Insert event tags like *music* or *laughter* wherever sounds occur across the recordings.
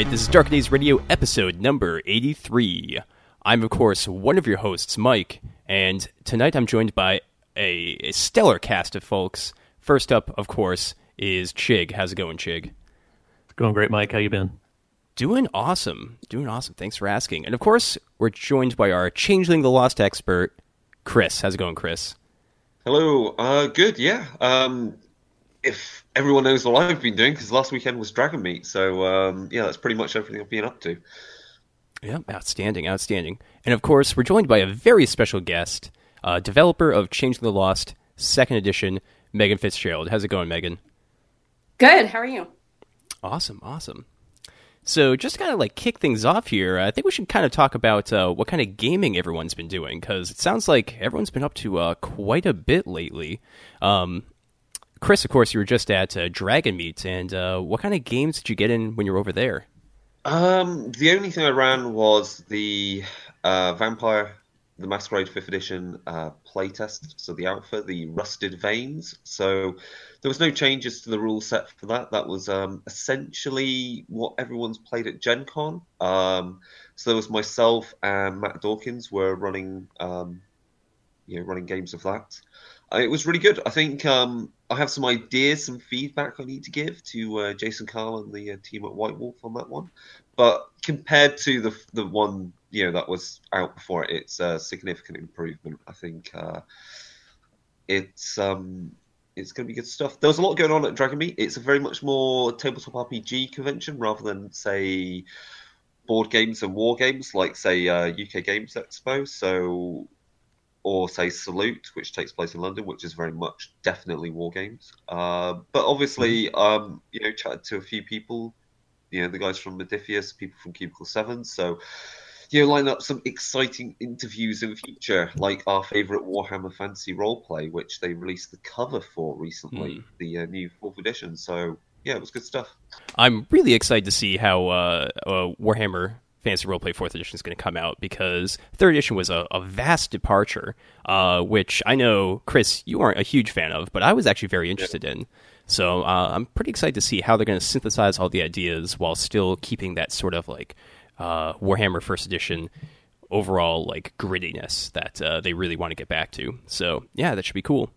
All right, this is Darker Days Radio episode number 83. I'm, of course, one of your hosts, Mike, and tonight I'm joined by a, a stellar cast of folks. First up, of course, is Chig. How's it going, Chig? It's going great, Mike. How you been? Doing awesome. Doing awesome. Thanks for asking. And of course, we're joined by our Changeling the Lost expert, Chris. How's it going, Chris? Hello. Uh, good. Yeah. Um, if everyone knows what I've been doing, because last weekend was Dragonmeet, so um, yeah, that's pretty much everything I've been up to. Yeah, outstanding, outstanding. And of course, we're joined by a very special guest, uh, developer of Changeling the Lost Second Edition, Megan Fitzgerald. How's it going, Megan? Good. How are you? Awesome, awesome. So, just kind of like kick things off here, I think we should kind of talk about uh, what kind of gaming everyone's been doing because it sounds like everyone's been up to uh, quite a bit lately. Um, Chris, of course, you were just at uh, Dragonmeet, and uh, what kind of games did you get in when you were over there? Um, the only thing I ran was the uh, Vampire, the Masquerade Fifth Edition uh, playtest. So the alpha, the Rusted Veins. So there was no changes to the rule set for that. That was um, essentially what everyone's played at Gen Con. Um, so there was myself and Matt Dawkins were running, um, you know, running games of that. Uh, it was really good. I think um, I have some ideas, some feedback I need to give to uh, Jason Carl and the uh, team at White Wolf on that one. But compared to the the one you know that was out before it, it's a significant improvement. I think uh, it's um, it's going to be good stuff. There was a lot going on at Dragonmeet. It's a very much more tabletop RPG convention rather than say board games and war games like say UK uh, Games Expo. So or say Salute, which takes place in London, which is very much definitely war games. Uh, but obviously, mm-hmm. um, you know, chatted to a few people, you know, the guys from Modiphius, people from Cubicle Seven. So, you know, line up some exciting interviews in the future, like our favorite Warhammer Fantasy roleplay, which they released the cover for recently, mm. the uh, new fourth edition. So, yeah, it was good stuff. I'm really excited to see how uh, uh, Warhammer Fantasy Roleplay Fourth Edition is going to come out because Third Edition was a, a vast departure, uh, which I know Chris you aren't a huge fan of, but I was actually very interested in. So uh, I'm pretty excited to see how they're going to synthesize all the ideas while still keeping that sort of like uh, Warhammer First Edition overall like grittiness that uh, they really want to get back to. So yeah, that should be cool.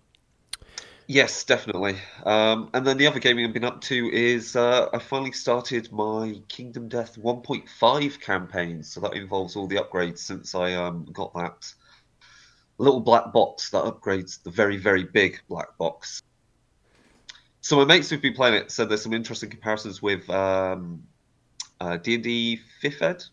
Yes, definitely. Um, and then the other gaming I've been up to is uh, I finally started my Kingdom Death 1.5 campaign. So that involves all the upgrades since I um, got that little black box that upgrades the very, very big black box. So my mates who've been playing it said there's some interesting comparisons with um, uh, D&D 5th Ed.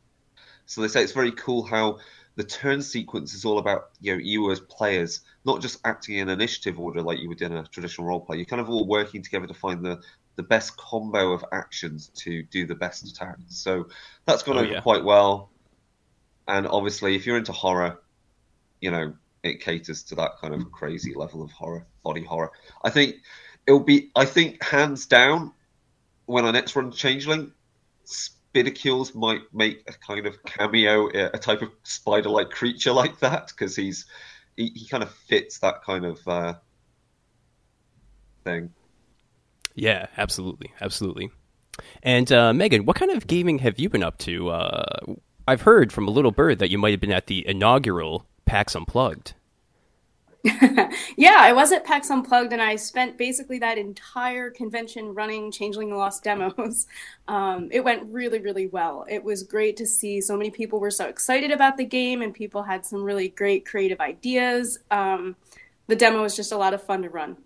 So they say it's very cool how the turn sequence is all about you know you as players not just acting in initiative order like you would in a traditional role play. You're kind of all working together to find the the best combo of actions to do the best attack. So that's gone oh, over yeah. quite well. And obviously, if you're into horror, you know it caters to that kind of crazy level of horror, body horror. I think it'll be. I think hands down, when I next run Changeling, Spidicules might make a kind of cameo, a type of spider-like creature like that, because he's he, he kind of fits that kind of uh, thing. Yeah, absolutely, absolutely. And uh, Megan, what kind of gaming have you been up to? Uh, I've heard from a little bird that you might have been at the inaugural PAX Unplugged. *laughs* yeah, I was at PAX Unplugged, and I spent basically that entire convention running Changeling the Lost demos. Um, it went really, really well. It was great to see so many people were so excited about the game, and people had some really great creative ideas. Um, the demo was just a lot of fun to run.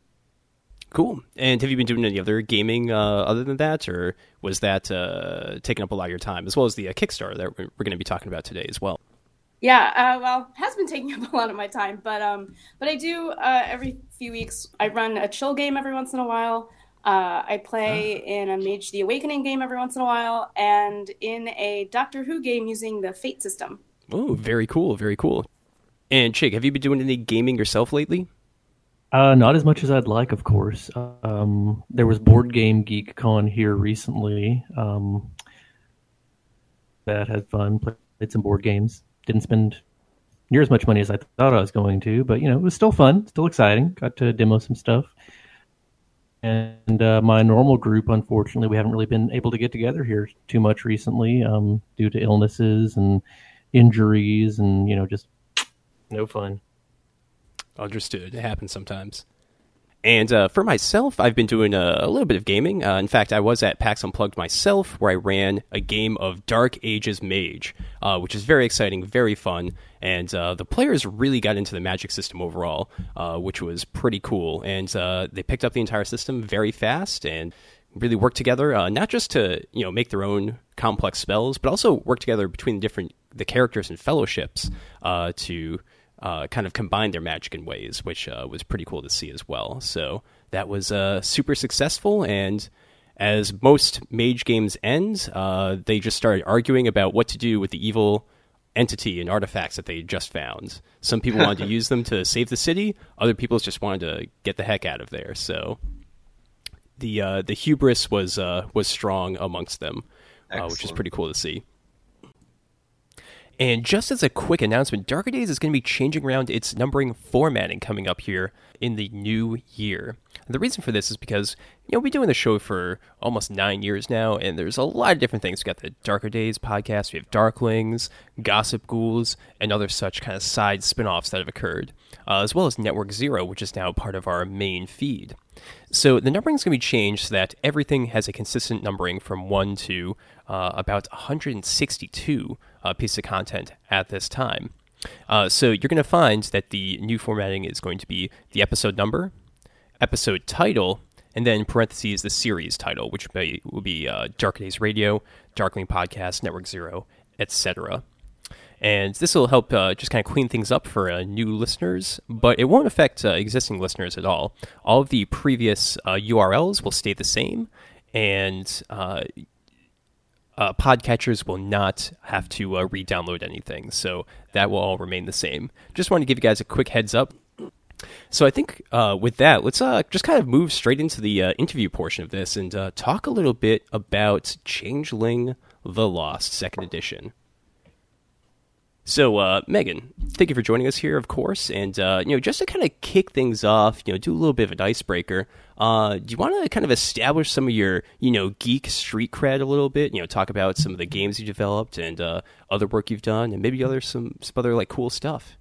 Cool. And have you been doing any other gaming uh, other than that, or was that uh, taking up a lot of your time, as well as the uh, Kickstarter that we're, we're going to be talking about today as well? Yeah, uh, well, has been taking *laughs* up a lot of my time, but um, but I do uh, every few weeks. I run a chill game every once in a while. Uh, I play ah. in a Mage the Awakening game every once in a while, and in a Doctor Who game using the Fate system. Oh, very cool, very cool. And Chig, have you been doing any gaming yourself lately? Uh, not as much as I'd like, of course. Um, there was Board Game Geek Con here recently. Um, that had fun. Played some board games didn't spend near as much money as I thought I was going to, but you know, it was still fun, still exciting. Got to demo some stuff. and uh, my normal group, unfortunately, we haven't really been able to get together here too much recently um, due to illnesses and injuries, and you know, just no fun. Understood. It happens sometimes. And uh, for myself, I've been doing a, a little bit of gaming. Uh, in fact, I was at PAX Unplugged myself, where I ran a game of Dark Ages Mage, uh, which is very exciting, very fun, and uh, the players really got into the magic system overall, uh, which was pretty cool. And uh, they picked up the entire system very fast and really worked together, not just to you know make their own complex spells, but also work together between the different the characters and fellowships to uh, kind of combined their magic in ways, which uh, was pretty cool to see as well. So that was uh, super successful, and as most mage games end, uh, they just started arguing about what to do with the evil entity and artifacts that they just found. Some people wanted to *laughs* use them to save the city; other people just wanted to get the heck out of there. So the uh, the hubris was uh, was strong amongst them, which is pretty cool to see. And just as a quick announcement, Darker Days is going to be changing around its numbering formatting coming up here in the new year. The reason for this is because, you know, we've been doing the show for almost nine years now, and there's a lot of different things. We've got the Darker Days podcast, we have Darklings, Gossip Ghouls, and other such kind of side spin offs that have occurred, uh, as well as Network Zero, which is now part of our main feed. So the numbering is going to be changed so that everything has a consistent numbering from 1 to uh, about 162 uh, pieces of content at this time. Uh, so you're going to find that the new formatting is going to be the episode number, episode title, and then parentheses the series title, which may, will be uh, Darker Days Radio, Darkling Podcast, Network Zero, etc. And this will help uh, just kind of clean things up for uh, new listeners, but it won't affect uh, existing listeners at all. All of the previous URLs uh, will stay the same, and uh, podcatchers will not have to uh, re-download anything, so that will all remain the same. Just wanted to give you guys a quick heads up. So I think uh, with that, let's uh, just kind of move straight into the uh, interview portion of this and uh, talk a little bit about Changeling: The Lost Second Edition. So, uh, Megan, thank you for joining us here, of course. And, uh, you know, just to kind of kick things off, you know, do a little bit of an icebreaker, uh, do you want to kind of establish some of your, you know, geek street cred a little bit? You know, talk about some of the games you developed and uh, other work you've done, and maybe other some, some other, like, cool stuff?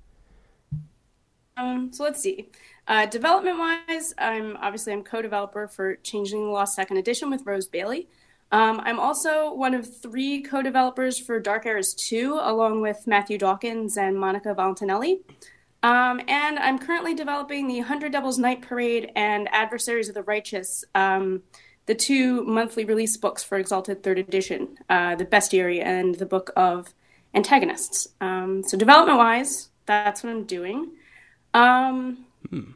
Um, so let's see. Uh, development wise, I'm obviously I'm co-developer for Changeling the Lost Second Edition with Rose Bailey. Um, I'm also one of three co developers for Dark Eras 2, along with Matthew Dawkins and Monica Valentinelli. Um, and I'm currently developing the Hundred Devils Night Parade and Adversaries of the Righteous, um, the two monthly release books for Exalted Third Edition, uh, the Bestiary and the Book of Antagonists. Um, so, development wise, that's what I'm doing. Um, hmm.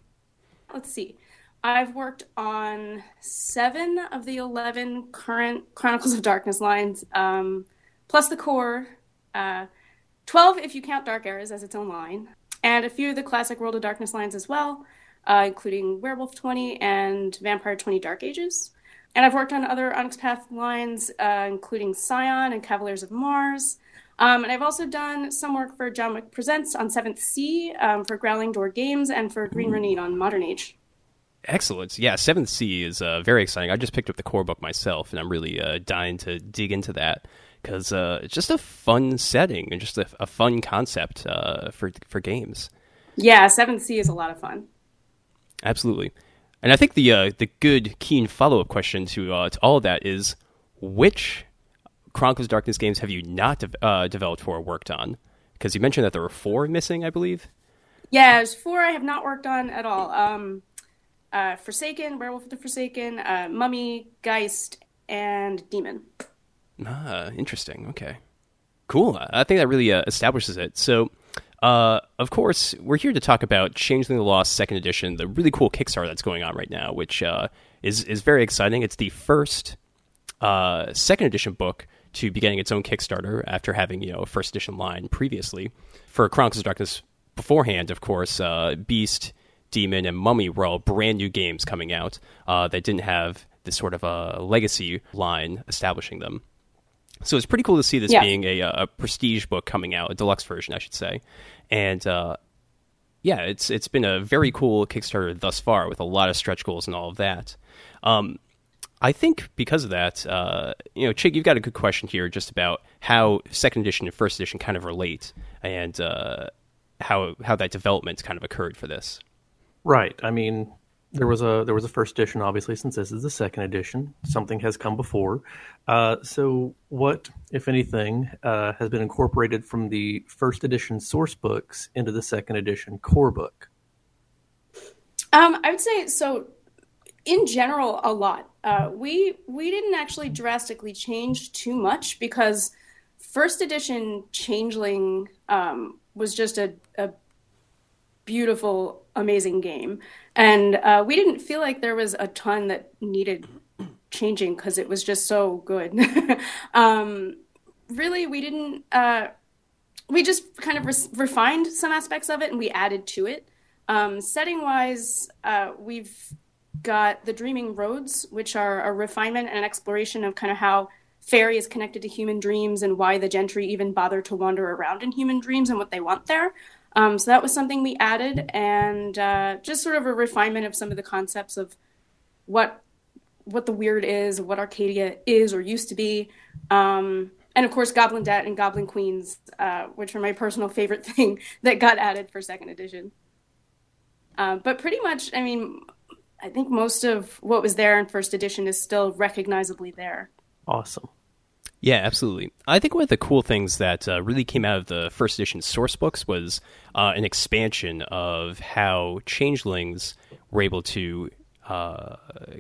Let's see. I've worked on seven of the 11 current Chronicles of Darkness lines, um, plus the core, uh, 12 if you count Dark Eras as its own line, and a few of the classic World of Darkness lines as well, uh, including Werewolf 20 and Vampire 20 Dark Ages. And I've worked on other Onyx Path lines, uh, including Scion and Cavaliers of Mars. Um, and I've also done some work for John Wick Presents on Seventh Sea, um, for Growling Door Games, and for Green Ronin on Modern Age. Excellent. Yeah, Seventh Sea is uh, very exciting. I just picked up the core book myself, and I'm really uh, dying to dig into that because uh, it's just a fun setting and just a, a fun concept uh, for for games. Yeah, Seventh Sea is a lot of fun. Absolutely, and I think the uh, the good keen follow up question to uh, to all of that is which Chronicles of Darkness games have you not de- developed for or worked on? Because you mentioned that there were four missing, I believe. Yeah, there's four I have not worked on at all. Um, uh, Forsaken, Werewolf of the Forsaken, uh, Mummy, Geist, and Demon. Ah, interesting. Okay, cool. I think that really uh, establishes it. So, uh, of course, we're here to talk about Changeling the Lost Second Edition, the really cool Kickstarter that's going on right now, which uh, is is very exciting. It's the first uh, second edition book to be getting its own Kickstarter after having you know a first edition line previously. For Chronicles of Darkness beforehand, of course, uh, Beast Demon, and Mummy were all brand new games coming out uh, that didn't have this sort of a legacy line establishing them. So it's pretty cool to see this yeah. being a, a, prestige book coming out, a deluxe version, I should say. And uh, yeah, it's it's been a very cool Kickstarter thus far with a lot of stretch goals and all of that. Um, I think because of that, uh, you know, Chig, you've got a good question here just about how second edition and first edition kind of relate and uh, how how that development kind of occurred for this. Right. I mean, there was a there was a first edition, obviously, since this is the second edition. Something has come before. Uh, so, what, if anything, uh, has been incorporated from the first edition source books into the second edition core book? Um, I would say so. In general, a lot. Uh, we we didn't actually drastically change too much because first edition Changeling um, was just a, a beautiful, amazing game, and uh, we didn't feel like there was a ton that needed changing because it was just so good. *laughs* um, really, we didn't. Uh, we just kind of re- refined some aspects of it and we added to it. Um, setting wise, uh, we've got the Dreaming Roads, which are a refinement and an exploration of kind of how fairy is connected to human dreams and why the gentry even bother to wander around in human dreams and what they want there. Um, so that was something we added, and uh, just sort of a refinement of some of the concepts of what what the weird is, what Arcadia is or used to be. Um, and of course, Goblin Debt and Goblin Queens, uh, which are my personal favorite *laughs* thing that got added for second edition. Uh, but pretty much, I mean, I think most of what was there in first edition is still recognizably there. Awesome. Yeah, absolutely. I think one of the cool things that uh, really came out of the first edition source books was uh, an expansion of how changelings were able to uh,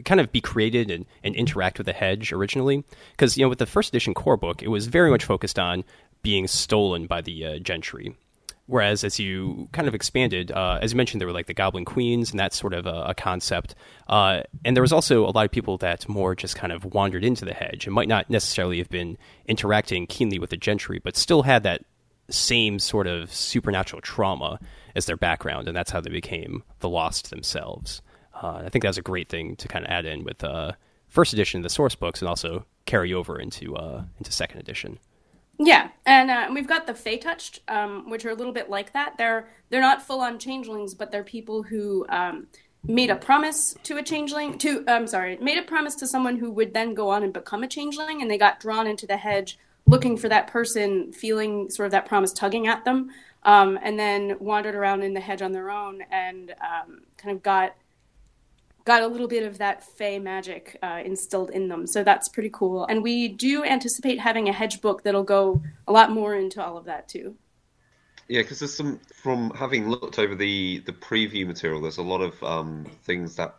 kind of be created and, and interact with the hedge originally. Because, you know, with the first edition core book, it was very much focused on being stolen by the uh, gentry. Whereas as you kind of expanded, uh, as you mentioned, there were like the Goblin Queens and that sort of a, a concept. Uh, and there was also a lot of people that more just kind of wandered into the hedge and might not necessarily have been interacting keenly with the gentry, but still had that same sort of supernatural trauma as their background. And that's how they became the Lost themselves. Uh, I think that was a great thing to kind of add in with uh, first edition of the source books and also carry over into uh, into second edition. Yeah, and uh, we've got the Fey Touched, um, which are a little bit like that. They're they're not full on changelings, but they're people who um, made a promise to a changeling. To I'm sorry, made a promise to someone who would then go on and become a changeling, and they got drawn into the hedge looking for that person, feeling sort of that promise tugging at them, um, and then wandered around in the hedge on their own and um, kind of got got a little bit of that fey magic uh, instilled in them. So that's pretty cool. And we do anticipate having a hedge book that'll go a lot more into all of that too. Yeah, because there's some from having looked over the the preview material. There's a lot of um, things that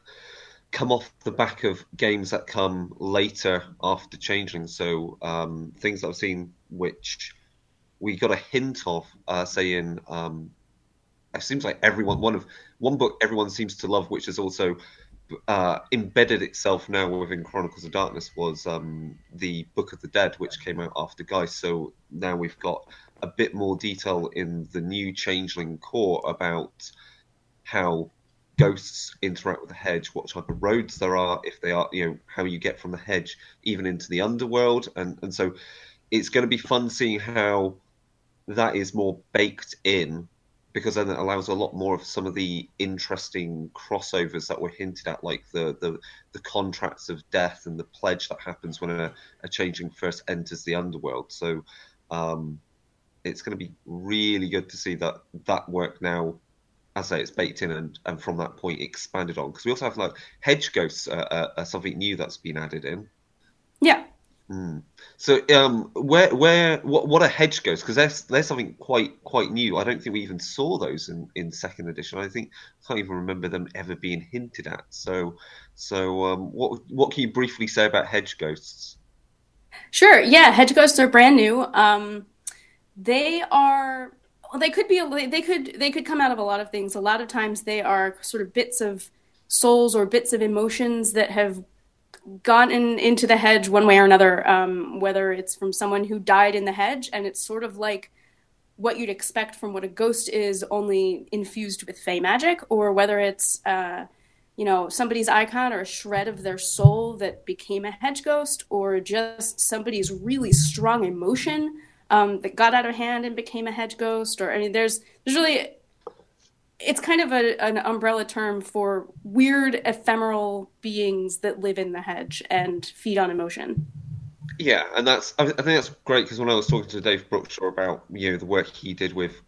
come off the back of games that come later after Changeling. So um, things that I've seen which we got a hint of, uh, um, it seems like everyone one of one book everyone seems to love, which is also uh, embedded itself now within Chronicles of Darkness was um, the Book of the Dead, which came out after Geist. So now we've got a bit more detail in the new Changeling core about how ghosts interact with the hedge, what type of roads there are, if they are, you know, how you get from the hedge even into the underworld, and and so it's going to be fun seeing how that is more baked in because then it allows a lot more of some of the interesting crossovers that were hinted at, like the the, the contracts of death and the pledge that happens when a, a changeling first enters the underworld. So um, it's going to be really good to see that that work now. As I say, it's baked in and, and from that point expanded on because we also have like hedge ghosts, uh, uh, something new that's been added in. Yeah, Mm. So, um, where, where, what, what are hedge ghosts? Because there's, there's something quite, quite new. I don't think we even saw those in, in second edition. I think I can't even remember them ever being hinted at. So, so, um, what, what can you briefly say about hedge ghosts? Sure. Yeah, hedge ghosts are brand new. Um, they are. Well, they could be. They could. They could come out of a lot of things. A lot of times, they are sort of bits of souls or bits of emotions that have gotten into the hedge one way or another, um, whether it's from someone who died in the hedge, and it's sort of like what you'd expect from what a ghost is, only infused with fey magic, or whether it's uh, you know somebody's icon or a shred of their soul that became a hedge ghost, or just somebody's really strong emotion um, that got out of hand and became a hedge ghost. Or I mean, there's there's really it's kind of a, an umbrella term for weird ephemeral beings that live in the hedge and feed on emotion. Yeah, and that's I think that's great because when I was talking to Dave Brookshaw about you know the work he did with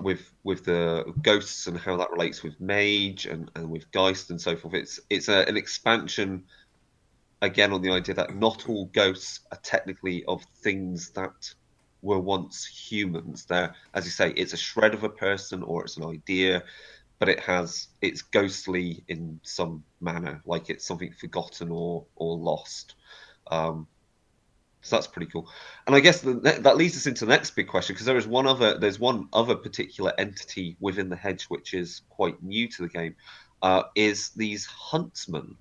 with with the ghosts and how that relates with mage and, and with geist and so forth, it's it's a, an expansion again on the idea that not all ghosts are technically of things that were once humans. There, as you say, it's a shred of a person or it's an idea, but it has it's ghostly in some manner, like it's something forgotten or or lost. Um, so that's pretty cool. And I guess the, that leads us into the next big question because there is one other there's one other particular entity within the hedge which is quite new to the game. Uh, is these huntsmen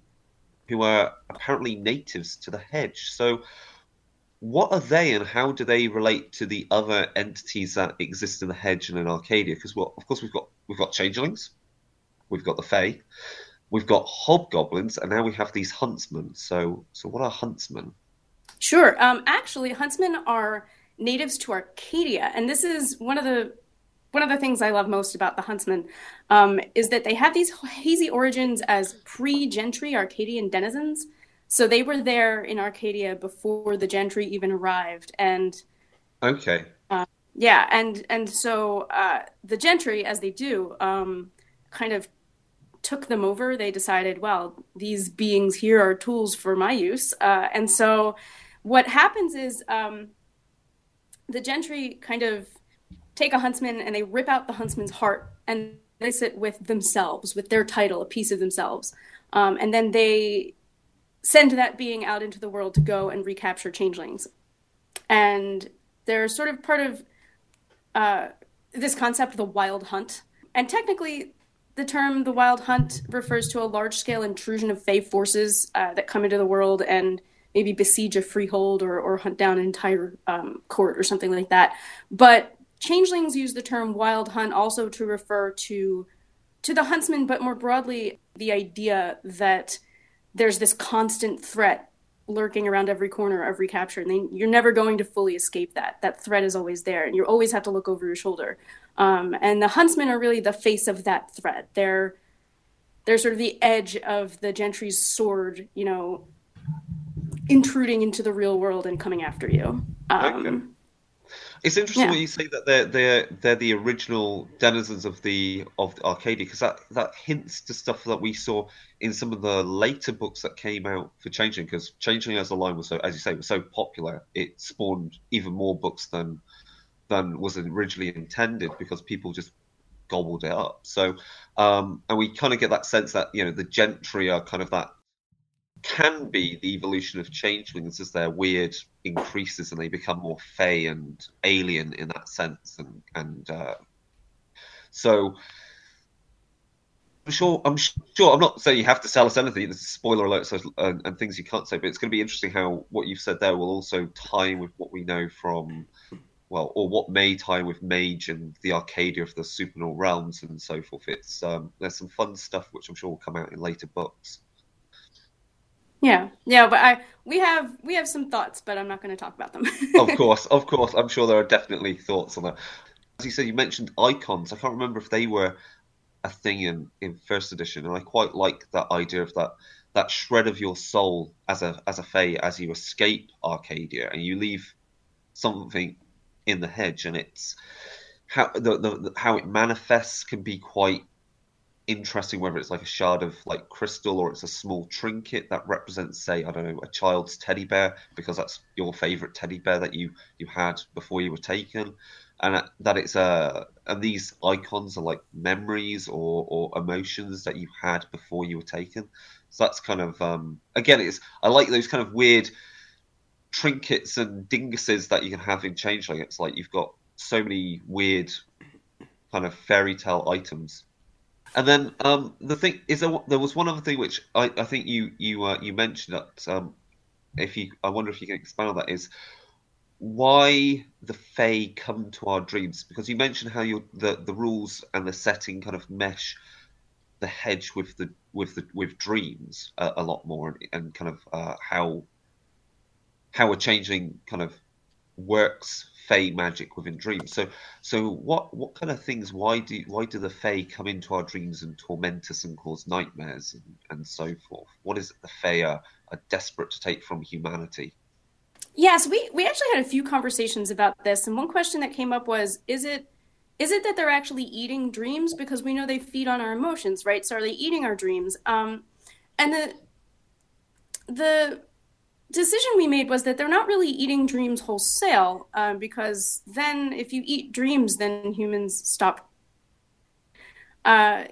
who are apparently natives to the hedge. So what are they and how do they relate to the other entities that exist in the hedge and in Arcadia? Because well, of course we've got we've got changelings, we've got the Fae, we've got hobgoblins, and now we have these huntsmen. So so what are huntsmen? Sure. Um, actually, huntsmen are natives to Arcadia, and this is one of the one of the things I love most about the huntsmen um, is that they have these hazy origins as pre-gentry Arcadian denizens. So they were there in Arcadia before the gentry even arrived, and okay, uh, yeah, and and so uh, the gentry, as they do, um, kind of took them over. They decided, well, these beings here are tools for my use, uh, and so what happens is um, the gentry kind of take a huntsman and they rip out the huntsman's heart and they sit with themselves, with their title, a piece of themselves, um, and then they send that being out into the world to go and recapture changelings. And they're sort of part of uh, this concept of the wild hunt. And technically, the term the wild hunt refers to a large scale intrusion of fae forces uh, that come into the world and maybe besiege a freehold or, or hunt down an entire um, court or something like that. But changelings use the term wild hunt also to refer to to the huntsman, but more broadly, the idea that there's this constant threat lurking around every corner of recapture and they, you're never going to fully escape that. That threat is always there and you always have to look over your shoulder. Um, and the huntsmen are really the face of that threat. They're they're sort of the edge of the gentry's sword you know intruding into the real world and coming after you. Um. It's interesting yeah. when you say that they're they're they're the original denizens of the of the Arcadia because that that hints to stuff that we saw in some of the later books that came out for Changeling because Changeling as a line was so as you say was so popular it spawned even more books than than was originally intended because people just gobbled it up. So um, and we kind of get that sense that you know the gentry are kind of that can be the evolution of changelings as their weird increases and they become more fey and alien in that sense and and uh, so I'm sure I'm sure I'm not saying you have to sell us anything this is spoiler alerts and, and, things you can't say but it's going to be interesting how what you've said there will also tie with what we know from well or what may tie with mage and the arcadia of the supernal realms and so forth. It's um, there's some fun stuff which I'm sure will come out in later books yeah, yeah, but I we have we have some thoughts, but I'm not going to talk about them. *laughs* of course, of *laughs* course, I'm sure there are definitely thoughts on that. As you said, you mentioned icons. I can't remember if they were a thing in in first edition, and I quite like that idea of that that shred of your soul as a as a Fey as you escape Arcadia and you leave something in the hedge, and it's how the, the, the how it manifests can be quite interesting whether it's like a shard of like crystal or it's a small trinket that represents say i don't know a child's teddy bear because that's your favorite teddy bear that you you had before you were taken. And that it's a uh, and these icons are like memories or or emotions that you had before you were taken. So that's kind of um again it's i like those kind of weird trinkets and dinguses that you can have in changeling. It's like you've got so many weird kind of fairy tale items and then um, the thing is, there, there was one other thing which I, I think you you uh, you mentioned that um, if you I wonder if you can expand on that is why the Fae come to our dreams. Because you mentioned how you the the rules and the setting kind of mesh the hedge with the with the with dreams a, a lot more and, and kind of uh, how how a changeling kind of works Fey magic within dreams. So, so what what kind of things? Why do why do the Fey come into our dreams and torment us and cause nightmares and, and so forth? What is it the Fey are, are desperate to take from humanity? Yes, we we actually had a few conversations about this, and one question that came up was, is it is it that they're actually eating dreams because we know they feed on our emotions, right? So are they eating our dreams? Um, and the the decision we made was that they're not really eating dreams wholesale um, because then if you eat dreams then humans stop uh,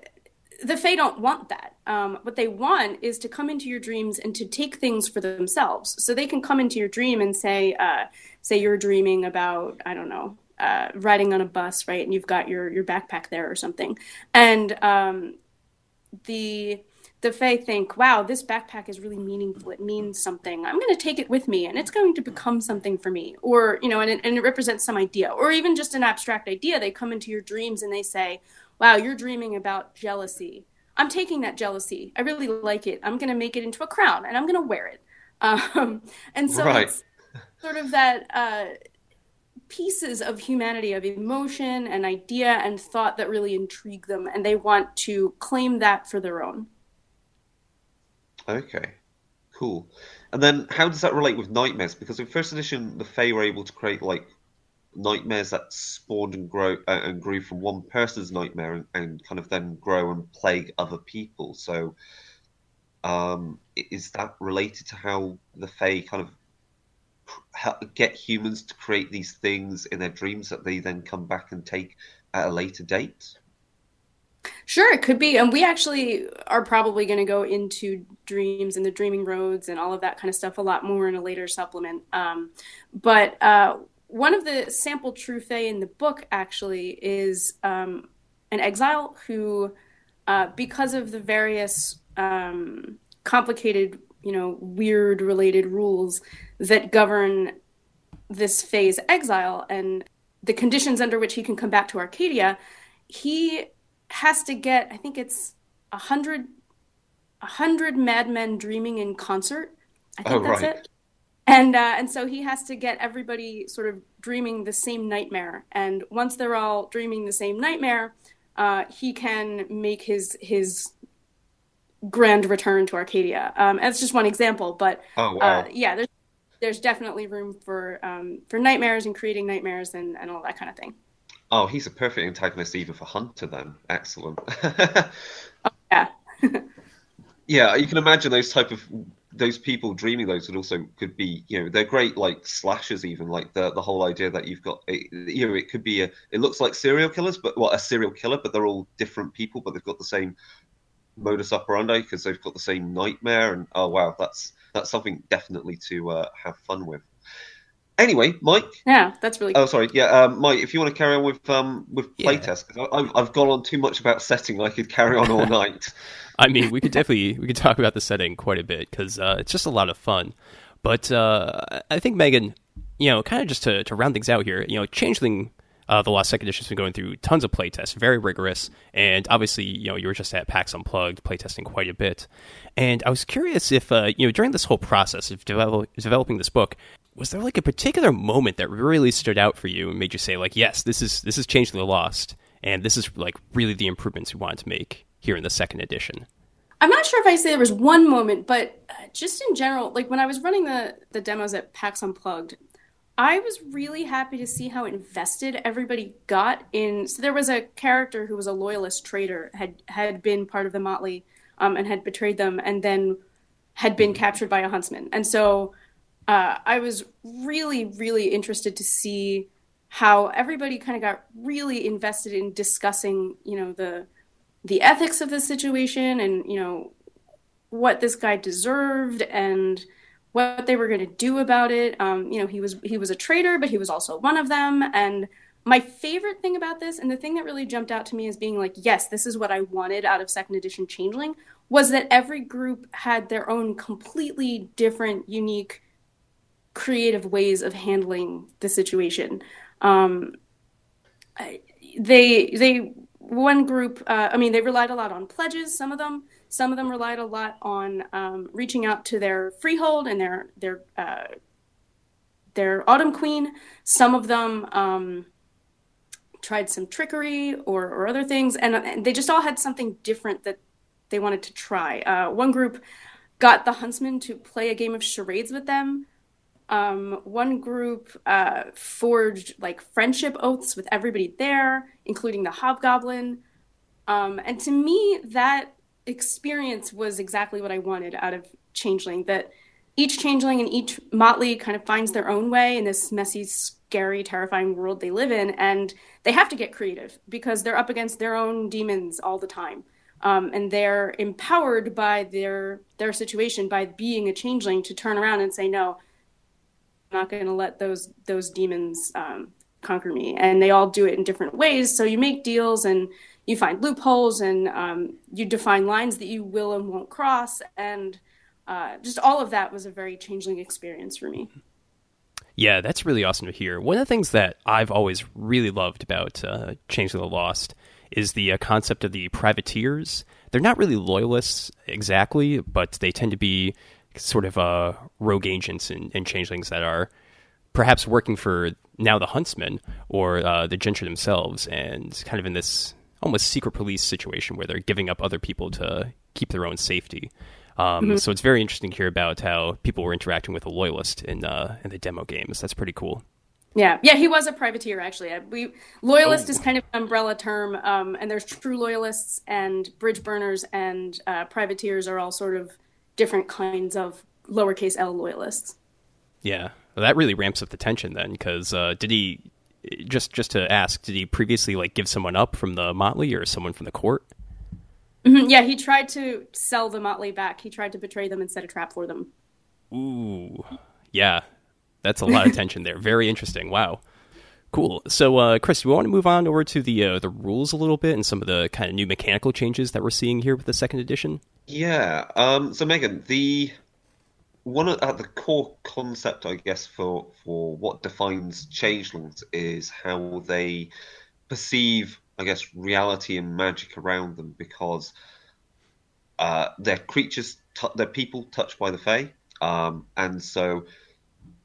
the fae don't want that. Um, what they want is to come into your dreams and to take things for themselves. So they can come into your dream and say uh, say you're dreaming about i don't know uh, riding on a bus right and you've got your your backpack there or something. And um, the the Fae think, wow, this backpack is really meaningful. It means something. I'm going to take it with me and it's going to become something for me. Or, you know, and it, and it represents some idea. Or even just an abstract idea. They come into your dreams and they say, wow, you're dreaming about jealousy. I'm taking that jealousy. I really like it. I'm going to make it into a crown and I'm going to wear it. *laughs* Um, and so right. it's sort of that uh, pieces of humanity, of emotion and idea and thought that really intrigue them. And they want to claim that for their own. Okay, cool. And then how does that relate with nightmares? Because in first edition, the Fae were able to create like nightmares that spawned and grow uh, and grew from one person's nightmare and, and, kind of then grow and plague other people. So, um, is that related to how the Fae kind of get humans to create these things in their dreams that they then come back and take at a later date? Sure, it could be. And we actually are probably going to go into dreams and the dreaming roads and all of that kind of stuff a lot more in a later supplement. Um, but uh, one of the sample true fae in the book actually is um, an exile who, uh, because of the various um, complicated, you know, weird related rules that govern this phase exile and the conditions under which he can come back to Arcadia, he has to get I think it's a hundred a hundred madmen dreaming in concert. I think oh, that's right. it. And uh, and so he has to get everybody sort of dreaming the same nightmare. And once they're all dreaming the same nightmare, uh, he can make his his grand return to Arcadia. Um, that's just one example, but oh, wow. uh, yeah, there's there's definitely room for um, for nightmares and creating nightmares and, and all that kind of thing. Oh, he's a perfect antagonist even for Hunter then. Excellent. *laughs* oh, yeah. *laughs* yeah, you can imagine those type of those people dreaming those would also could be you know they're great like slashers even like the the whole idea that you've got it, you know it could be a it looks like serial killers but what well, a serial killer but they're all different people but they've got the same modus operandi because they've got the same nightmare and oh wow that's that's something definitely to uh, have fun with Anyway, Mike. Yeah, that's really. Cool. Oh, sorry. Yeah, um, Mike. If you want to carry on with um, with playtest, yeah. I've, I've gone on too much about setting. I could carry on all *laughs* night. I mean, we could definitely we could talk about the setting quite a bit because uh, it's just a lot of fun. But uh, I think Megan, you know, kind of just to, to round things out here, you know, Changeling, uh, the Lost second edition has been going through tons of playtests, very rigorous, and obviously, you know, you were just at PAX Unplugged playtesting quite a bit. And I was curious if, uh, you know, during this whole process of develop, developing this book, was there like a particular moment that really stood out for you and made you say like yes this is this is Changeling the Lost and this is like really the improvements we wanted to make here in the second edition i'm not sure if i say there was one moment but uh, just in general like when i was running the the demos at pax unplugged i was really happy to see how invested everybody got in so there was a character who was a loyalist traitor had had been part of the motley um, and had betrayed them and then had been captured by a huntsman. And so uh, I was really, really interested to see how everybody kind of got really invested in discussing, you know, the the ethics of the situation and you know what this guy deserved and what they were going to do about it. Um, you know, he was he was a traitor, but he was also one of them. And my favorite thing about this, and the thing that really jumped out to me as being like, yes, this is what I wanted out of second edition Changeling, was that every group had their own completely different, unique creative ways of handling the situation. Um, they they one group. Uh, I mean, they relied a lot on pledges. Some of them. Some of them relied a lot on um, reaching out to their freehold and their their uh, their Autumn Queen. Some of them um, tried some trickery or, or other things, and, and, they just all had something different that they wanted to try. Uh, one group got the huntsman to play a game of charades with them. Um, one group uh, forged like friendship oaths with everybody there, including the hobgoblin. Um, and to me, that experience was exactly what I wanted out of Changeling. That each Changeling and each Motley kind of finds their own way in this messy, scary, terrifying world they live in, and they have to get creative because they're up against their own demons all the time. Um, and they're empowered by their their situation by being a changeling to turn around and say no not going to let those those demons um, conquer me. And they all do it in different ways. So you make deals and you find loopholes and um, you define lines that you will and won't cross. And uh, just all of that was a very changeling experience for me. Yeah that's really awesome to hear. One of the things that i've always really loved about uh, the lost is the uh, concept of the privateers. They're not really loyalists exactly, but they tend to be sort of uh, rogue agents and, and, changelings that are perhaps working for now the huntsmen or uh, the gentry themselves, and kind of in this almost secret police situation where they're giving up other people to keep their own safety. Um, mm-hmm. So it's very interesting to hear about how people were interacting with a loyalist in uh, in the demo games. That's pretty cool. Yeah, yeah, he was a privateer actually. We loyalist oh. is kind of an umbrella term, um, and there's true loyalists and bridge burners and uh, privateers are all sort of different kinds of lowercase l loyalists. Yeah, well, that really ramps up the tension then, because uh, did he just just to ask, did he previously like give someone up from the Motley or someone from the court? Mm-hmm, yeah, he tried to sell the Motley back. He tried to betray them and set a trap for them. Ooh, yeah, that's a lot of *laughs* tension there. Very interesting. Wow. Cool. So, uh, Chris, do we want to move on over to the uh, the rules a little bit and some of the kind of new mechanical changes that we're seeing here with the second edition. Yeah. Um, so, Megan, the one at uh, the core concept, I guess, for for what defines changelings is how they perceive, I guess, reality and magic around them, because uh, they're creatures, t- they're people touched by the Fae, um, and so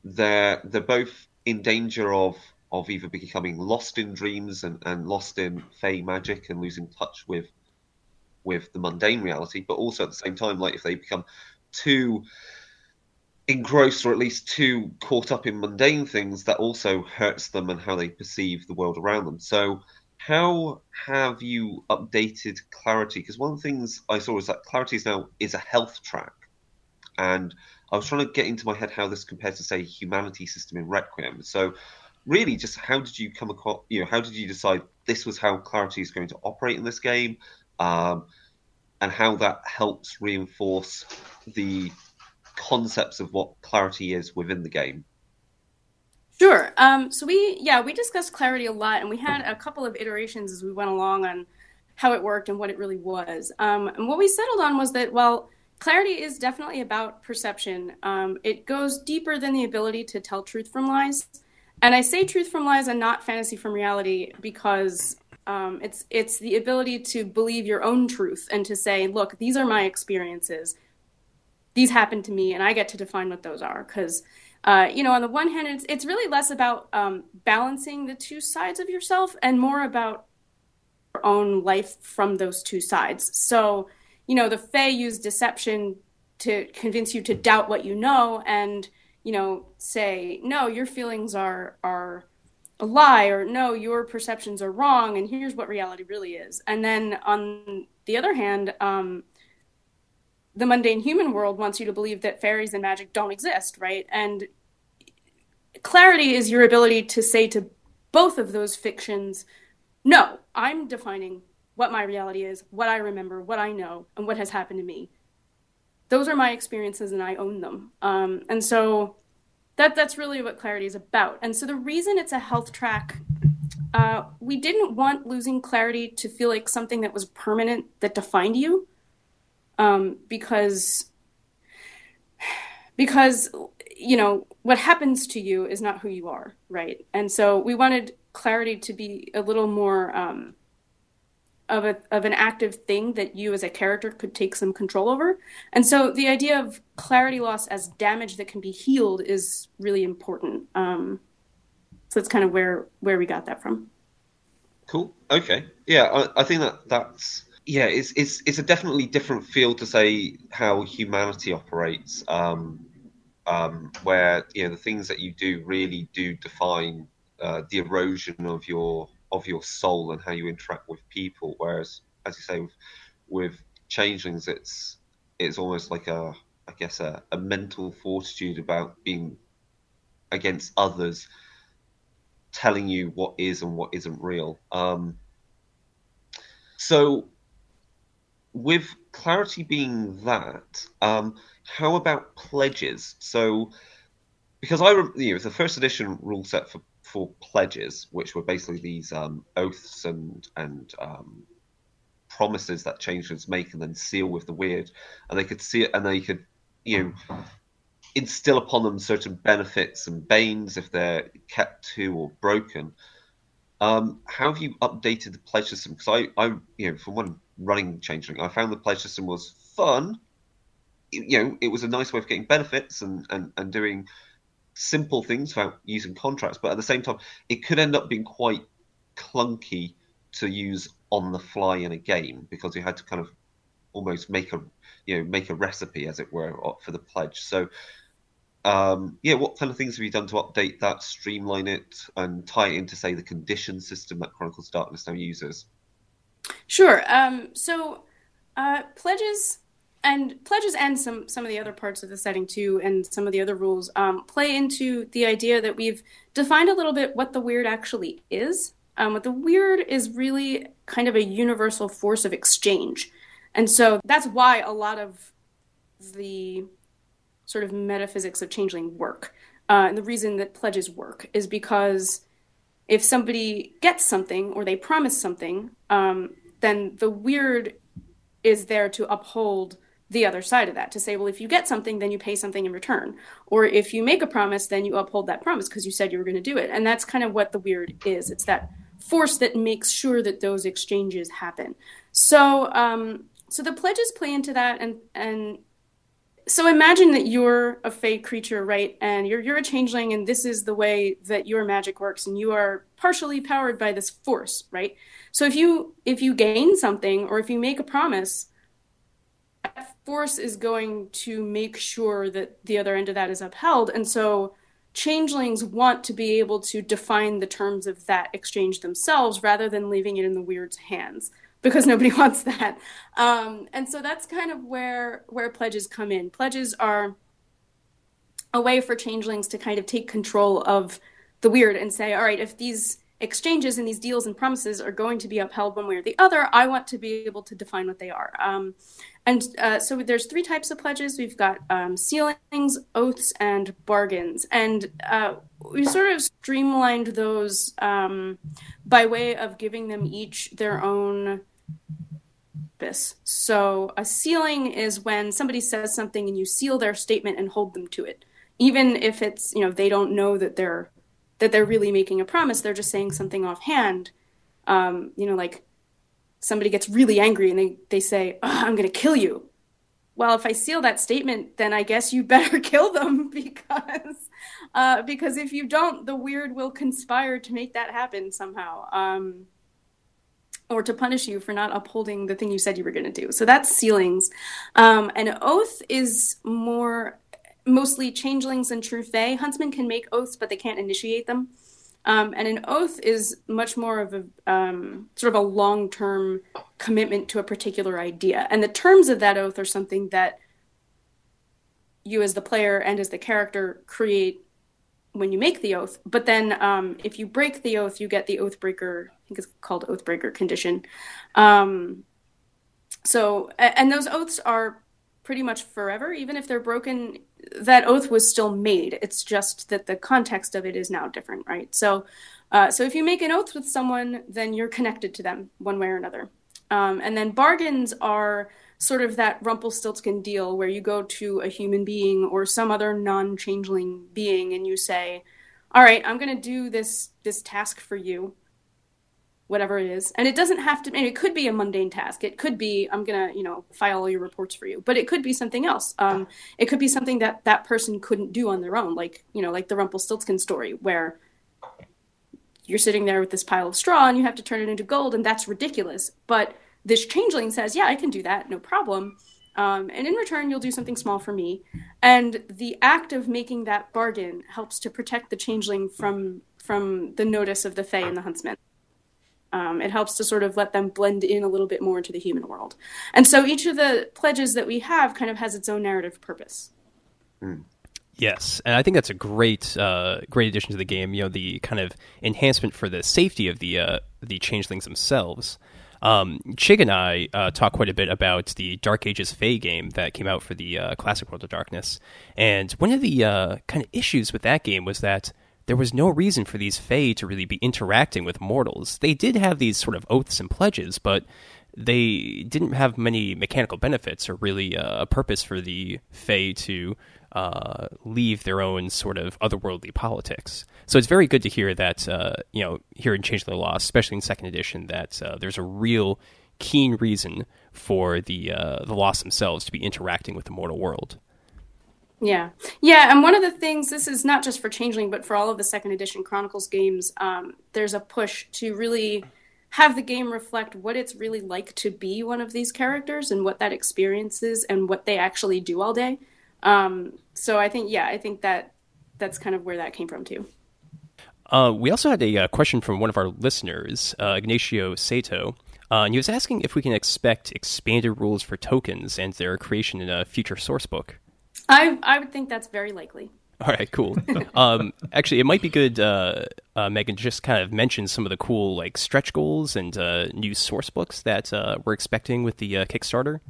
they're they're both in danger of of either becoming lost in dreams and, and lost in fey magic and losing touch with with the mundane reality, but also at the same time, like if they become too engrossed or at least too caught up in mundane things, that also hurts them and how they perceive the world around them. So, how have you updated Clarity? Because one of the things I saw is that Clarity is now is a health track, and I was trying to get into my head how this compares to say humanity system in Requiem. So really just how did you come across you know how did you decide this was how clarity is going to operate in this game um, and how that helps reinforce the concepts of what clarity is within the game sure um, so we yeah we discussed clarity a lot and we had a couple of iterations as we went along on how it worked and what it really was um, and what we settled on was that well clarity is definitely about perception. Um, it goes deeper than the ability to tell truth from lies. And I say truth from lies and not fantasy from reality because um, it's it's the ability to believe your own truth and to say, look, these are my experiences. These happened to me, and I get to define what those are. Because, uh, you know, on the one hand, it's it's really less about um, balancing the two sides of yourself and more about your own life from those two sides. So you know, the Fae use deception to convince you to doubt what you know and, you know, say, no, your feelings are are a lie or no, your perceptions are wrong and here's what reality really is. And then on the other hand, um, the mundane human world wants you to believe that fairies and magic don't exist, right? And clarity is your ability to say to both of those fictions, no, I'm defining what my reality is, what I remember, what I know, and what has happened to me. Those are my experiences, and I own them. Um, and so that that's really what clarity is about. And so the reason it's a health track, uh, we didn't want losing clarity to feel like something that was permanent that defined you, um, because because you know what happens to you is not who you are, right? And so we wanted clarity to be a little more. Um, of a of an active thing that you as a character could take some control over. And so the idea of clarity loss as damage that can be healed is really important. Um, so that's kind of where where we got that from. Cool. Okay. Yeah, I, I think that that's yeah, it's it's it's a definitely different field to say how humanity operates. Um, um, where you know the things that you do really do define uh, the erosion of your of your soul and how you interact with people. Whereas, as you say, with, with changelings, it's it's almost like a I guess a, a mental fortitude about being against others, telling you what is and what isn't real. Um, so, with clarity being that, um, how about pledges? So, because I, you know, the first edition rule set for for pledges, which were basically these um, oaths and and um, promises that changelings make and then seal with the weird, and they could see it and they could, you know, instill upon them certain benefits and banes if they're kept to or broken. Um, how have you updated the pledge system? Because I, I, you know, from one running changeling, I found the pledge system was fun. You know, it was a nice way of getting benefits and and, and doing simple things about using contracts, but at the same time, it could end up being quite clunky to use on the fly in a game because you had to kind of almost make a you know make a recipe as it were for the pledge. So um, yeah, what kind of things have you done to update that, streamline it, and tie it into say the condition system that Chronicles Darkness now uses? Sure. Um, so uh, pledges and pledges and some some of the other parts of the setting too and some of the other rules um, play into the idea that we've defined a little bit what the weird actually is. Um, what the weird is really kind of a universal force of exchange. And so that's why a lot of the sort of metaphysics of changeling work uh, and the reason that pledges work is because if somebody gets something or they promise something um, then the weird is there to uphold the other side of that to say, well, if you get something, then you pay something in return. Or if you make a promise, then you uphold that promise because you said you were going to do it. And that's kind of what the weird is. It's that force that makes sure that those exchanges happen. So, um, so the pledges play into that, and and so imagine that you're a fey creature, right? And you're you're a changeling, and this is the way that your magic works, and you are partially powered by this force, right? So if you if you gain something or if you make a promise, force is going to make sure that the other end of that is upheld. And so changelings want to be able to define the terms of that exchange themselves rather than leaving it in the weird's hands because nobody *laughs* wants that. Um, and so that's kind of where where pledges come in. Pledges are a way for changelings to kind of take control of the weird and say, all right, if these exchanges and these deals and promises are going to be upheld one way or the other, I want to be able to define what they are. Um, and uh, so there's three types of pledges. We've got um, sealings, oaths, and bargains. And uh, we sort of streamlined those um, by way of giving them each their own purpose. So a sealing is when somebody says something and you seal their statement and hold them to it. Even if it's, you know, they don't know that they're that they're really making a promise, they're just saying something offhand. Um, you know, like somebody gets really angry and they, they say, I'm going to kill you. Well, if I seal that statement, then I guess you *laughs* better kill them *laughs* because uh, because if you don't, the weird will conspire to make that happen somehow, um, or to punish you for not upholding the thing you said you were going to do. So that's sealings. Um, an oath is more mostly changelings and true fae. Huntsmen can make oaths, but they can't initiate them. Um, and an oath is much more of a um, sort of a long term commitment to a particular idea. And the terms of that oath are something that you, as the player and as the character, create when you make the oath. But then um, if you break the oath, you get the oath breaker, I think it's called oath breaker condition. Um, so, and those oaths are pretty much forever, even if they're broken that oath was still made. It's just that the context of it is now different, right? So, uh, so if you make an oath with someone, then you're connected to them one way or another. Um, and then bargains are sort of that Rumpelstiltskin deal where you go to a human being or some other non-changeling being and you say, "All right, I'm going to do this this task for you." Whatever it is. And it doesn't have to, it could be a mundane task. It could be, I'm going to, you know, file all your reports for you, but it could be something else. Um, it could be something that that person couldn't do on their own. Like, you know, like the Rumpelstiltskin story where you're sitting there with this pile of straw and you have to turn it into gold and that's ridiculous. But this changeling says, yeah, I can do that. No problem. Um, and in return, you'll do something small for me. And the act of making that bargain helps to protect the changeling from from the notice of the Fae and the Huntsman. Um, it helps to sort of let them blend in a little bit more into the human world. And so each of the pledges that we have kind of has its own narrative purpose. Mm. Yes, and I think that's a great, uh, great addition to the game. You know, the kind of enhancement for the safety of the uh, the changelings themselves. Um, Chig and I uh, talked quite a bit about the Dark Ages Fae game that came out for the uh, classic World of Darkness, and one of the uh, kind of issues with that game was that there was no reason for these Fae to really be interacting with mortals. They did have these sort of oaths and pledges, but they didn't have many mechanical benefits or really uh, a purpose for the Fae to uh, leave their own sort of otherworldly politics. So it's very good to hear that, uh, you know, here in Change the Lost, especially in second edition, that uh, there's a real keen reason for the uh, the Lost themselves to be interacting with the mortal world. Yeah, yeah, and one of the things this is not just for Changeling, but for all of the second edition Chronicles games. Um, there's a push to really have the game reflect what it's really like to be one of these characters and what that experience is and what they actually do all day. Um, so I think, yeah, I think that that's kind of where that came from too. Uh, we also had a uh, question from one of our listeners, uh, Ignacio Sato, uh, and he was asking if we can expect expanded rules for tokens and their creation in a future source book. I I would think that's very likely. All right, cool. *laughs* um, actually, it might be good, uh, uh, Megan, just kind of mention some of the cool like stretch goals and uh, new source books that uh, we're expecting with the uh, Kickstarter.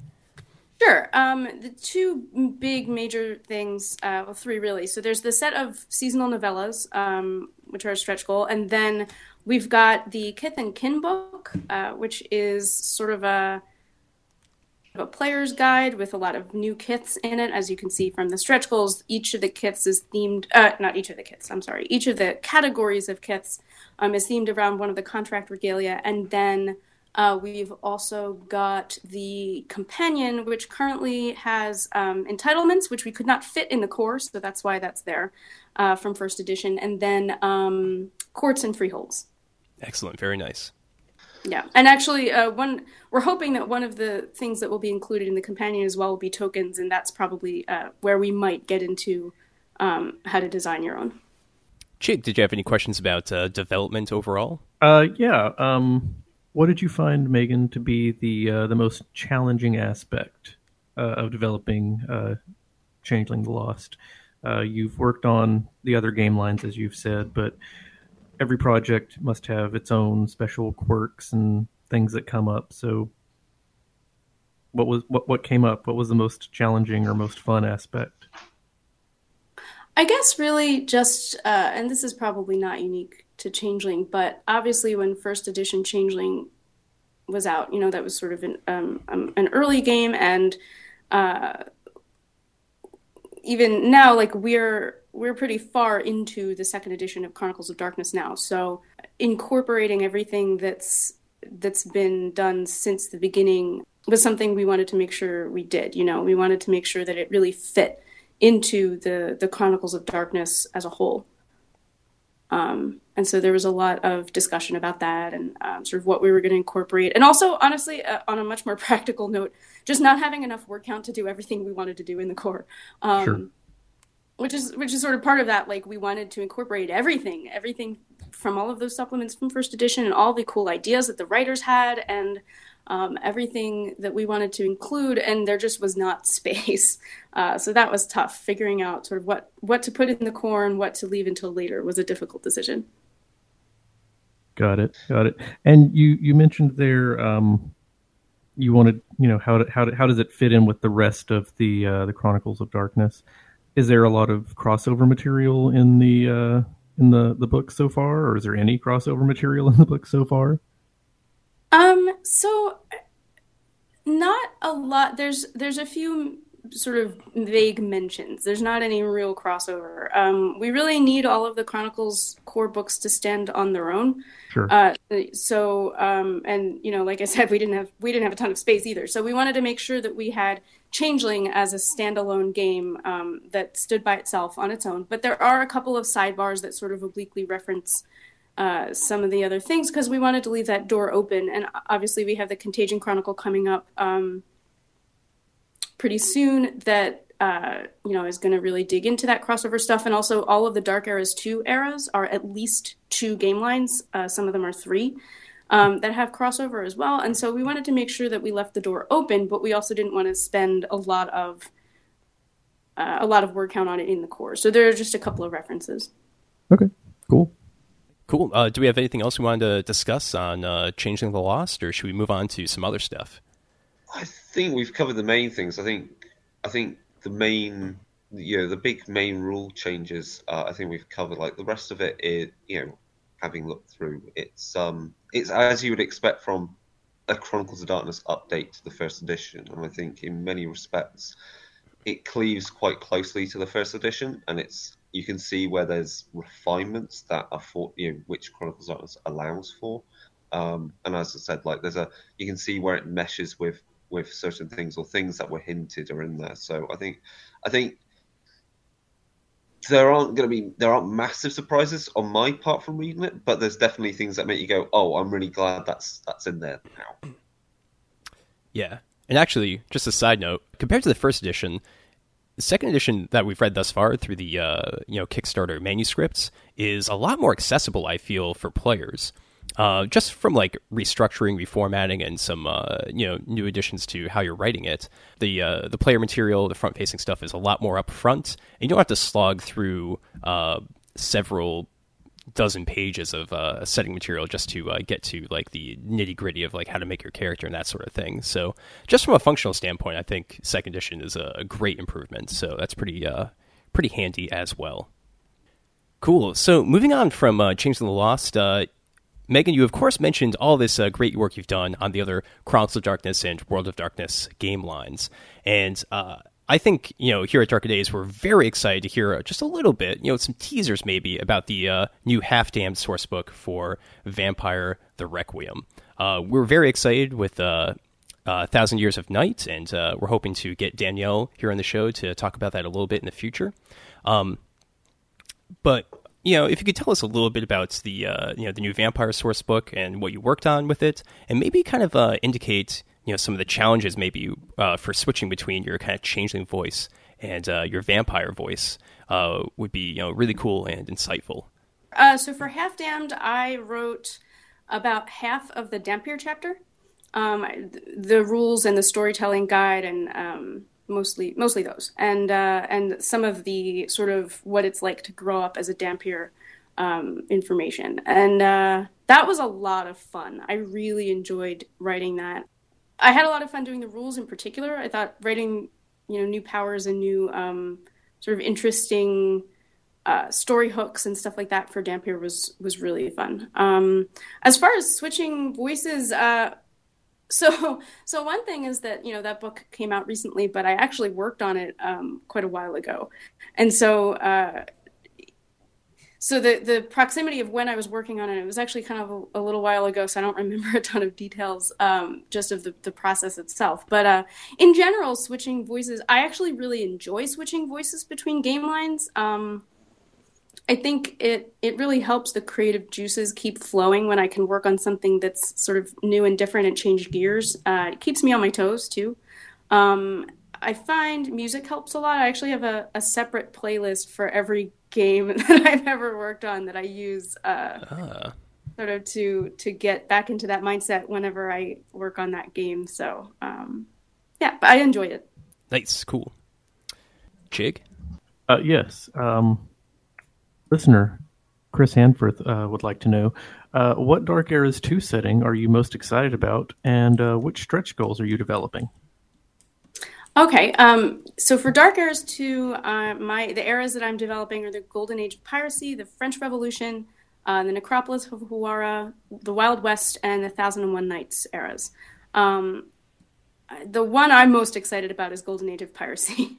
Sure. Um, the two big major things, uh, well, three really. So there's the set of seasonal novellas, um, which are a stretch goal, and then we've got the Kith and Kin book, which is sort of a a player's guide with a lot of new kiths in it. As you can see from the stretch goals, each of the kiths is themed, uh, not each of the kiths, I'm sorry, each of the categories of kiths um, is themed around one of the contract regalia. And then uh, we've also got the companion, which currently has um, entitlements, which we could not fit in the core, so that's why that's there uh, from first edition. And then um, courts and freeholds. Excellent, very nice. Yeah, and actually, uh, one we're hoping that one of the things that will be included in the companion as well will be tokens, and that's probably uh, where we might get into um, how to design your own. Chig, did you have any questions about uh, development overall? Uh, yeah. Um, what did you find, Megan, to be the uh, the most challenging aspect uh, of developing uh, Changeling the Lost? Uh, you've worked on the other game lines, as you've said, but every project must have its own special quirks and things that come up. So, what was what what came up? What was the most challenging or most fun aspect? I guess really just, uh, and this is probably not unique to Changeling, but obviously when first edition Changeling was out, you know that was sort of an um, um, an early game, and uh, even now, like we're we're pretty far into the second edition of Chronicles of Darkness now. So incorporating everything that's that's been done since the beginning was something we wanted to make sure we did. You know, we wanted to make sure that it really fit into the the Chronicles of Darkness as a whole. Um, and so there was a lot of discussion about that and um, sort of what we were going to incorporate. And also, honestly, uh, on a much more *laughs* practical note, just not having enough word count to do everything we wanted to do in the core. Um, sure which is which is sort of part of that like we wanted to incorporate everything everything from all of those supplements from first edition and all the cool ideas that the writers had and um, everything that we wanted to include and there just was not *laughs* space. Uh, so that was tough figuring out sort of what what to put in the core and what to leave until later was a difficult decision. Got it got it. And you you mentioned there um, you wanted you know how to, how to, how does it fit in with the rest of the uh, the chronicles of darkness is there a lot of crossover material in the uh, in the the book so far, or is there any crossover material in the book so far? Um, so not a lot. There's there's a few sort of vague mentions. There's not any real crossover. Um, we really need all of the Chronicles core books to stand on their own. Sure. Uh, so, um, and you know, like I said, we didn't have we didn't have a ton of space either. So we wanted to make sure that we had Changeling as a standalone game um, that stood by itself on its own. But there are a couple of sidebars that sort of obliquely reference uh, some of the other things because we wanted to leave that door open. And obviously, we have the Contagion Chronicle coming up um, pretty soon that uh, you know is going to really dig into that crossover stuff. And also, all of the Dark Eras two eras are at least two game lines. Uh, some of them are three um, that have crossover as well. And so we wanted to make sure that we left the door open, but we also didn't want to spend a lot of uh, a lot of word count on it in the core. So there are just a couple of references. Okay, cool. Cool. Uh, do we have anything else we wanted to discuss on uh, Changeling the Lost, or should we move on to some other stuff? I think we've covered the main things. I think I think the main you know the big main rule changes. Uh, I think we've covered. Like the rest of it you know having looked through, it's um it's as you would expect from a Chronicles of Darkness update to the first edition, and I think in many respects it cleaves quite closely to the first edition, and it's you can see where there's refinements that are for you know which Chronicles of Darkness allows for. Um, and as I said, like there's a you can see where it meshes with with certain things or things that were hinted are in there. So I think I think there aren't going to be there aren't massive surprises on my part from reading it, but there's definitely things that make you go, "Oh, I'm really glad that's that's in there now." Yeah, and actually, just a side note, compared to the first edition, the second edition that we've read thus far through the uh, you know Kickstarter manuscripts is a lot more accessible. I feel for players uh, just from like restructuring, reformatting, and some uh, you know new additions to how you're writing it. The uh, the player material, the front facing stuff is a lot more upfront, and you don't have to slog through uh, several dozen pages of uh, setting material just to uh, get to like the nitty gritty of like how to make your character and that sort of thing. So just from a functional standpoint, I think second edition is a, great improvement. So that's pretty pretty handy as well. Cool. So moving on from uh, Changeling the Lost, uh, Megan, you of course mentioned all this uh, great work you've done on the other Chronicles of Darkness and World of Darkness game lines, and uh, I think you know here at Darker Days we're very excited to hear just a little bit, you know, some teasers maybe about the uh, new Half Damned sourcebook for Vampire: The Requiem. Uh, we're very excited with. Uh, uh, Thousand Years of Night, and uh, we're hoping to get Danielle here on the show to talk about that a little bit in the future. Um, but you know, if you could tell us a little bit about the uh, you know the new Vampire source book and what you worked on with it, and maybe kind of uh, indicate you know some of the challenges maybe uh, for switching between your kind of changeling voice and uh, your vampire voice uh, would be you know really cool and insightful. Uh, so for Half Damned, I wrote about half of the Dhampir chapter, um, the rules and the storytelling guide and um, mostly mostly those, and uh, and some of the sort of what it's like to grow up as a Dhampir um, information, and uh, that was a lot of fun. I really enjoyed writing that. I had a lot of fun doing the rules in particular. I thought writing you know new powers and new um, sort of interesting uh, story hooks and stuff like that for Dhampir was was really fun. Um, as far as switching voices, uh, so *laughs* so one thing is that you know that book came out recently but i actually worked on it um, quite a while ago. And so uh, so the the proximity of when i was working on it it was actually kind of a, a little while ago so i don't remember *laughs* a ton of details um, just of the, the process itself. But uh, in general switching voices i actually really enjoy switching voices between game lines. Um, I think it it really helps the creative juices keep flowing when I can work on something that's sort of new and different and change gears. Uh, it keeps me on my toes too. Um, I find music helps a lot. I actually have a, a, separate playlist for every game *laughs* that I've ever worked on that I use uh, ah. sort of to to get back into that mindset whenever I work on that game. So um, yeah, but I enjoy it. Nice, cool. Chig? Uh, yes. Um, Listener Chris Hanforth uh, would like to know uh, what Dark Eras 2 setting are you most excited about, and uh, which stretch goals are you developing? Okay, um, so for Dark Eras 2, uh, my the eras that I'm developing are the Golden Age of Piracy, the French Revolution, uh, the Necropolis of Huara, the Wild West, and the Thousand and One Nights eras. Um, the one I'm most excited about is Golden Age of Piracy.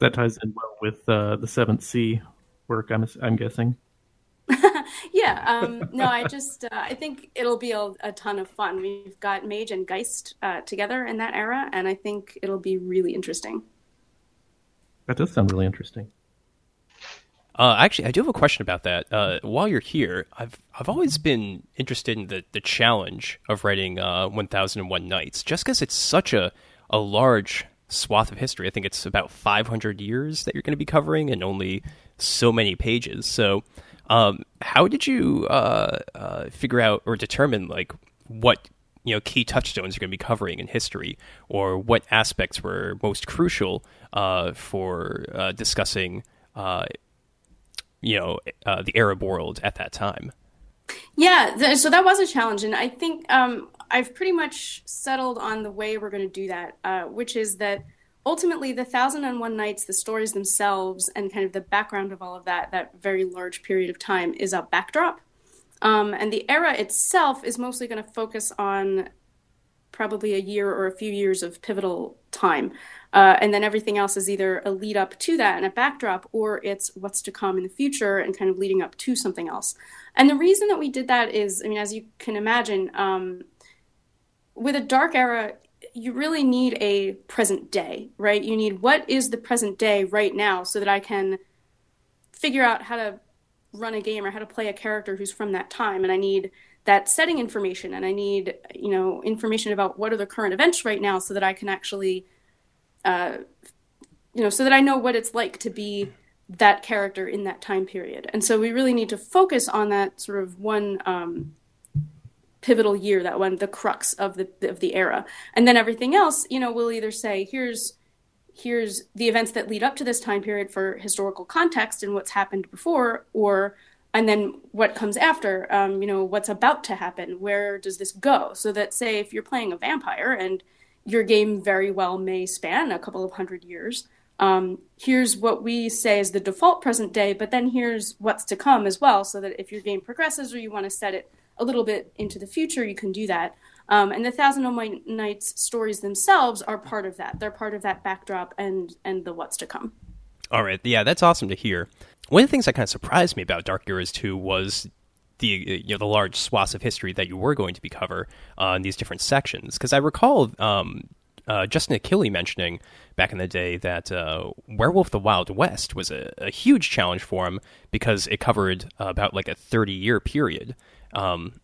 That ties in well with uh, the Seventh Sea work. I'm I'm guessing. *laughs* yeah. Um, no, I just uh, I think it'll be a, a, ton of fun. We've got Mage and Geist uh, together in that era, and I think it'll be really interesting. That does sound really interesting. Uh, actually, I do have a question about that. Uh, while you're here, I've I've always been interested in the, the challenge of writing uh, 1001 Nights, just because it's such a, a large swath of history. I think it's about 500 years that you're going to be covering, and only so many pages. So, um, how did you uh, uh, figure out or determine like what you know key touchstones you're going to be covering in history, or what aspects were most crucial uh, for discussing? you know uh, the Arab world at that time. Yeah, th- so that was a challenge, and I think um, I've pretty much settled on the way we're going to do that, uh, which is that ultimately the Thousand and One Nights, the stories themselves, and kind of the background of all of that, that very large period of time, is a backdrop. Um, and the era itself is mostly going to focus on probably a year or a few years of pivotal time. Uh, and then everything else is either a lead up to that and a backdrop, or it's what's to come in the future and kind of leading up to something else. And the reason that we did that is, I mean, as you can imagine, um, with a dark era, you really need a present day, right? You need what is the present day right now so that I can figure out how to run a game or how to play a character who's from that time. And I need that setting information and I need, you know, information about what are the current events right now so that I can actually uh, you know, so that I know what it's like to be that character in that time period. And so we really need to focus on that sort of one um, pivotal year, that one, the crux of the of the era, and then everything else, you know, we'll either say here's here's the events that lead up to this time period for historical context and what's happened before, or and then what comes after, um, you know, what's about to happen, where does this go? So that say if you're playing a vampire and your game very well may span a couple of hundred years. Um, here's what we say is the default present day, but then here's what's to come as well, so that if your game progresses or you want to set it a little bit into the future, you can do that. Um, and the Thousand and One Nights stories themselves are part of that. They're part of that backdrop and and the what's to come. All right, yeah, that's awesome to hear. One of the things that kind of surprised me about Dark Eras 2 was the you know the large swaths of history that you were going to be cover uh, in these different sections. Because I recall um, uh, Justin Achilli mentioning back in the day that uh, Werewolf the Wild West was a, a, huge challenge for him because it covered about like a 30 year period. Um,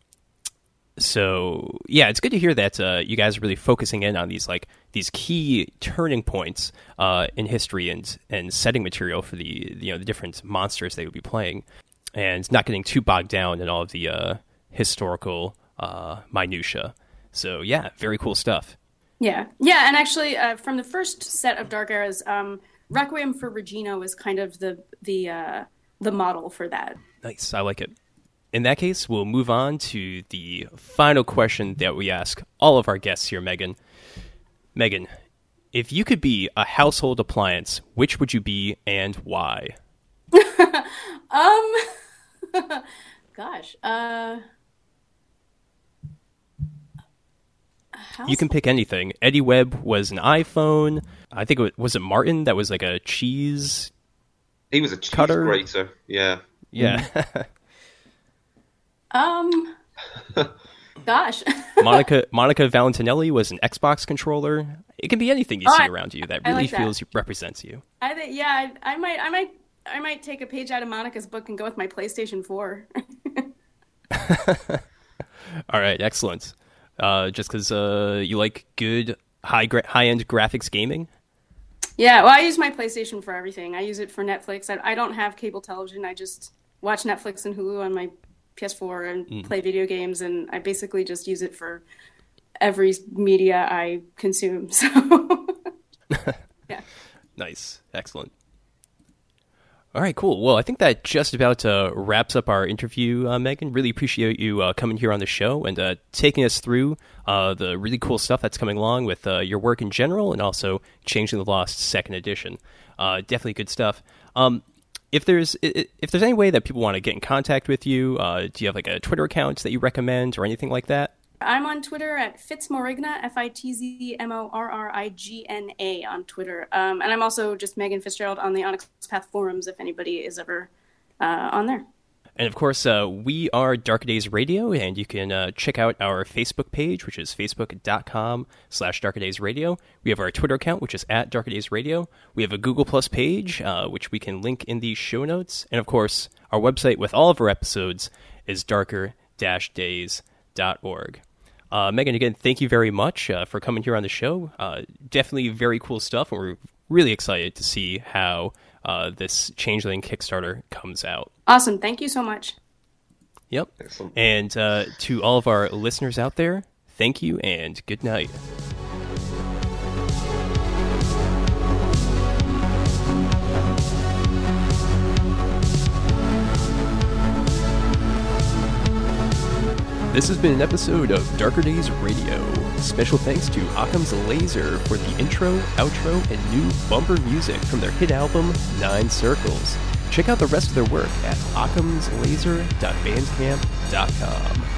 so yeah, it's good to hear that uh, you guys are really focusing in on these like these key turning points uh, in history and and setting material for the you know the different monsters they would be playing and not getting too bogged down in all of the uh, historical uh, minutia. So yeah, very cool stuff. Yeah, yeah, and actually, uh, from the first set of Dark Eras, um, Requiem for Regina was kind of the the uh, the model for that. Nice, I like it. In that case, we'll move on to the final question that we ask all of our guests here, Megan. Megan, if you could be a household appliance, which would you be and why? *laughs* um. *laughs* Gosh. Uh, you can pick anything. Eddie Webb was an iPhone. I think it was, was it Martin that was like a cheese. He was a cheese cutter. grater. Yeah. Yeah. *laughs* um. *laughs* Gosh. *laughs* Monica Monica Valentinelli was an Xbox controller. It can be anything you oh, see I, around you that really like feels that. represents you. I think yeah, I, I might I might I might take a page out of Monica's book and go with my PlayStation 4. *laughs* All right, excellent. Uh, just because uh, you like good high gra- high end graphics gaming. Yeah, well, I use my PlayStation for everything. I use it for Netflix. I, I don't have cable television. I just watch Netflix and Hulu on my PS4 and mm. play video games, and I basically just use it for every media I consume. *laughs* So, *laughs* yeah. Nice, excellent. All right, cool. Well, I think that just about uh, wraps up our interview, uh, Megan. Really appreciate you uh, coming here on the show and uh, taking us through uh, the really cool stuff that's coming along with uh, your work in general and also Changeling the Lost Second Edition. definitely good stuff. Um, if there's if there's any way that people want to get in contact with you, do you have like a Twitter account that you recommend or anything like that? I'm on Twitter at Fitzmorrigna, F I T Z M O R R I G N A on Twitter. Um, and I'm also just Megan Fitzgerald on the Onyx Path forums if anybody is ever uh, on there. And of course, uh, we are Darker Days Radio, and you can uh, check out our Facebook page, which is facebook.com slash Darker Days Radio. We have our Twitter account, which is at Darker Days Radio. We have a Google Plus page, uh, which we can link in the show notes. And of course, our website with all of our episodes is darker-days.org. Uh, Megan, again, thank you very much uh, for coming here on the show. Uh, definitely very cool stuff, and we're really excited to see how uh, this Changeling Kickstarter comes out. Awesome. Thank you so much. Yep. Excellent. And uh, to all of our listeners out there, thank you and good night. This has been an episode of Darker Days Radio. Special thanks to Occam's Laser for the intro, outro, and new bumper music from their hit album, Nine Circles. Check out the rest of their work at occamslaser.bandcamp.com.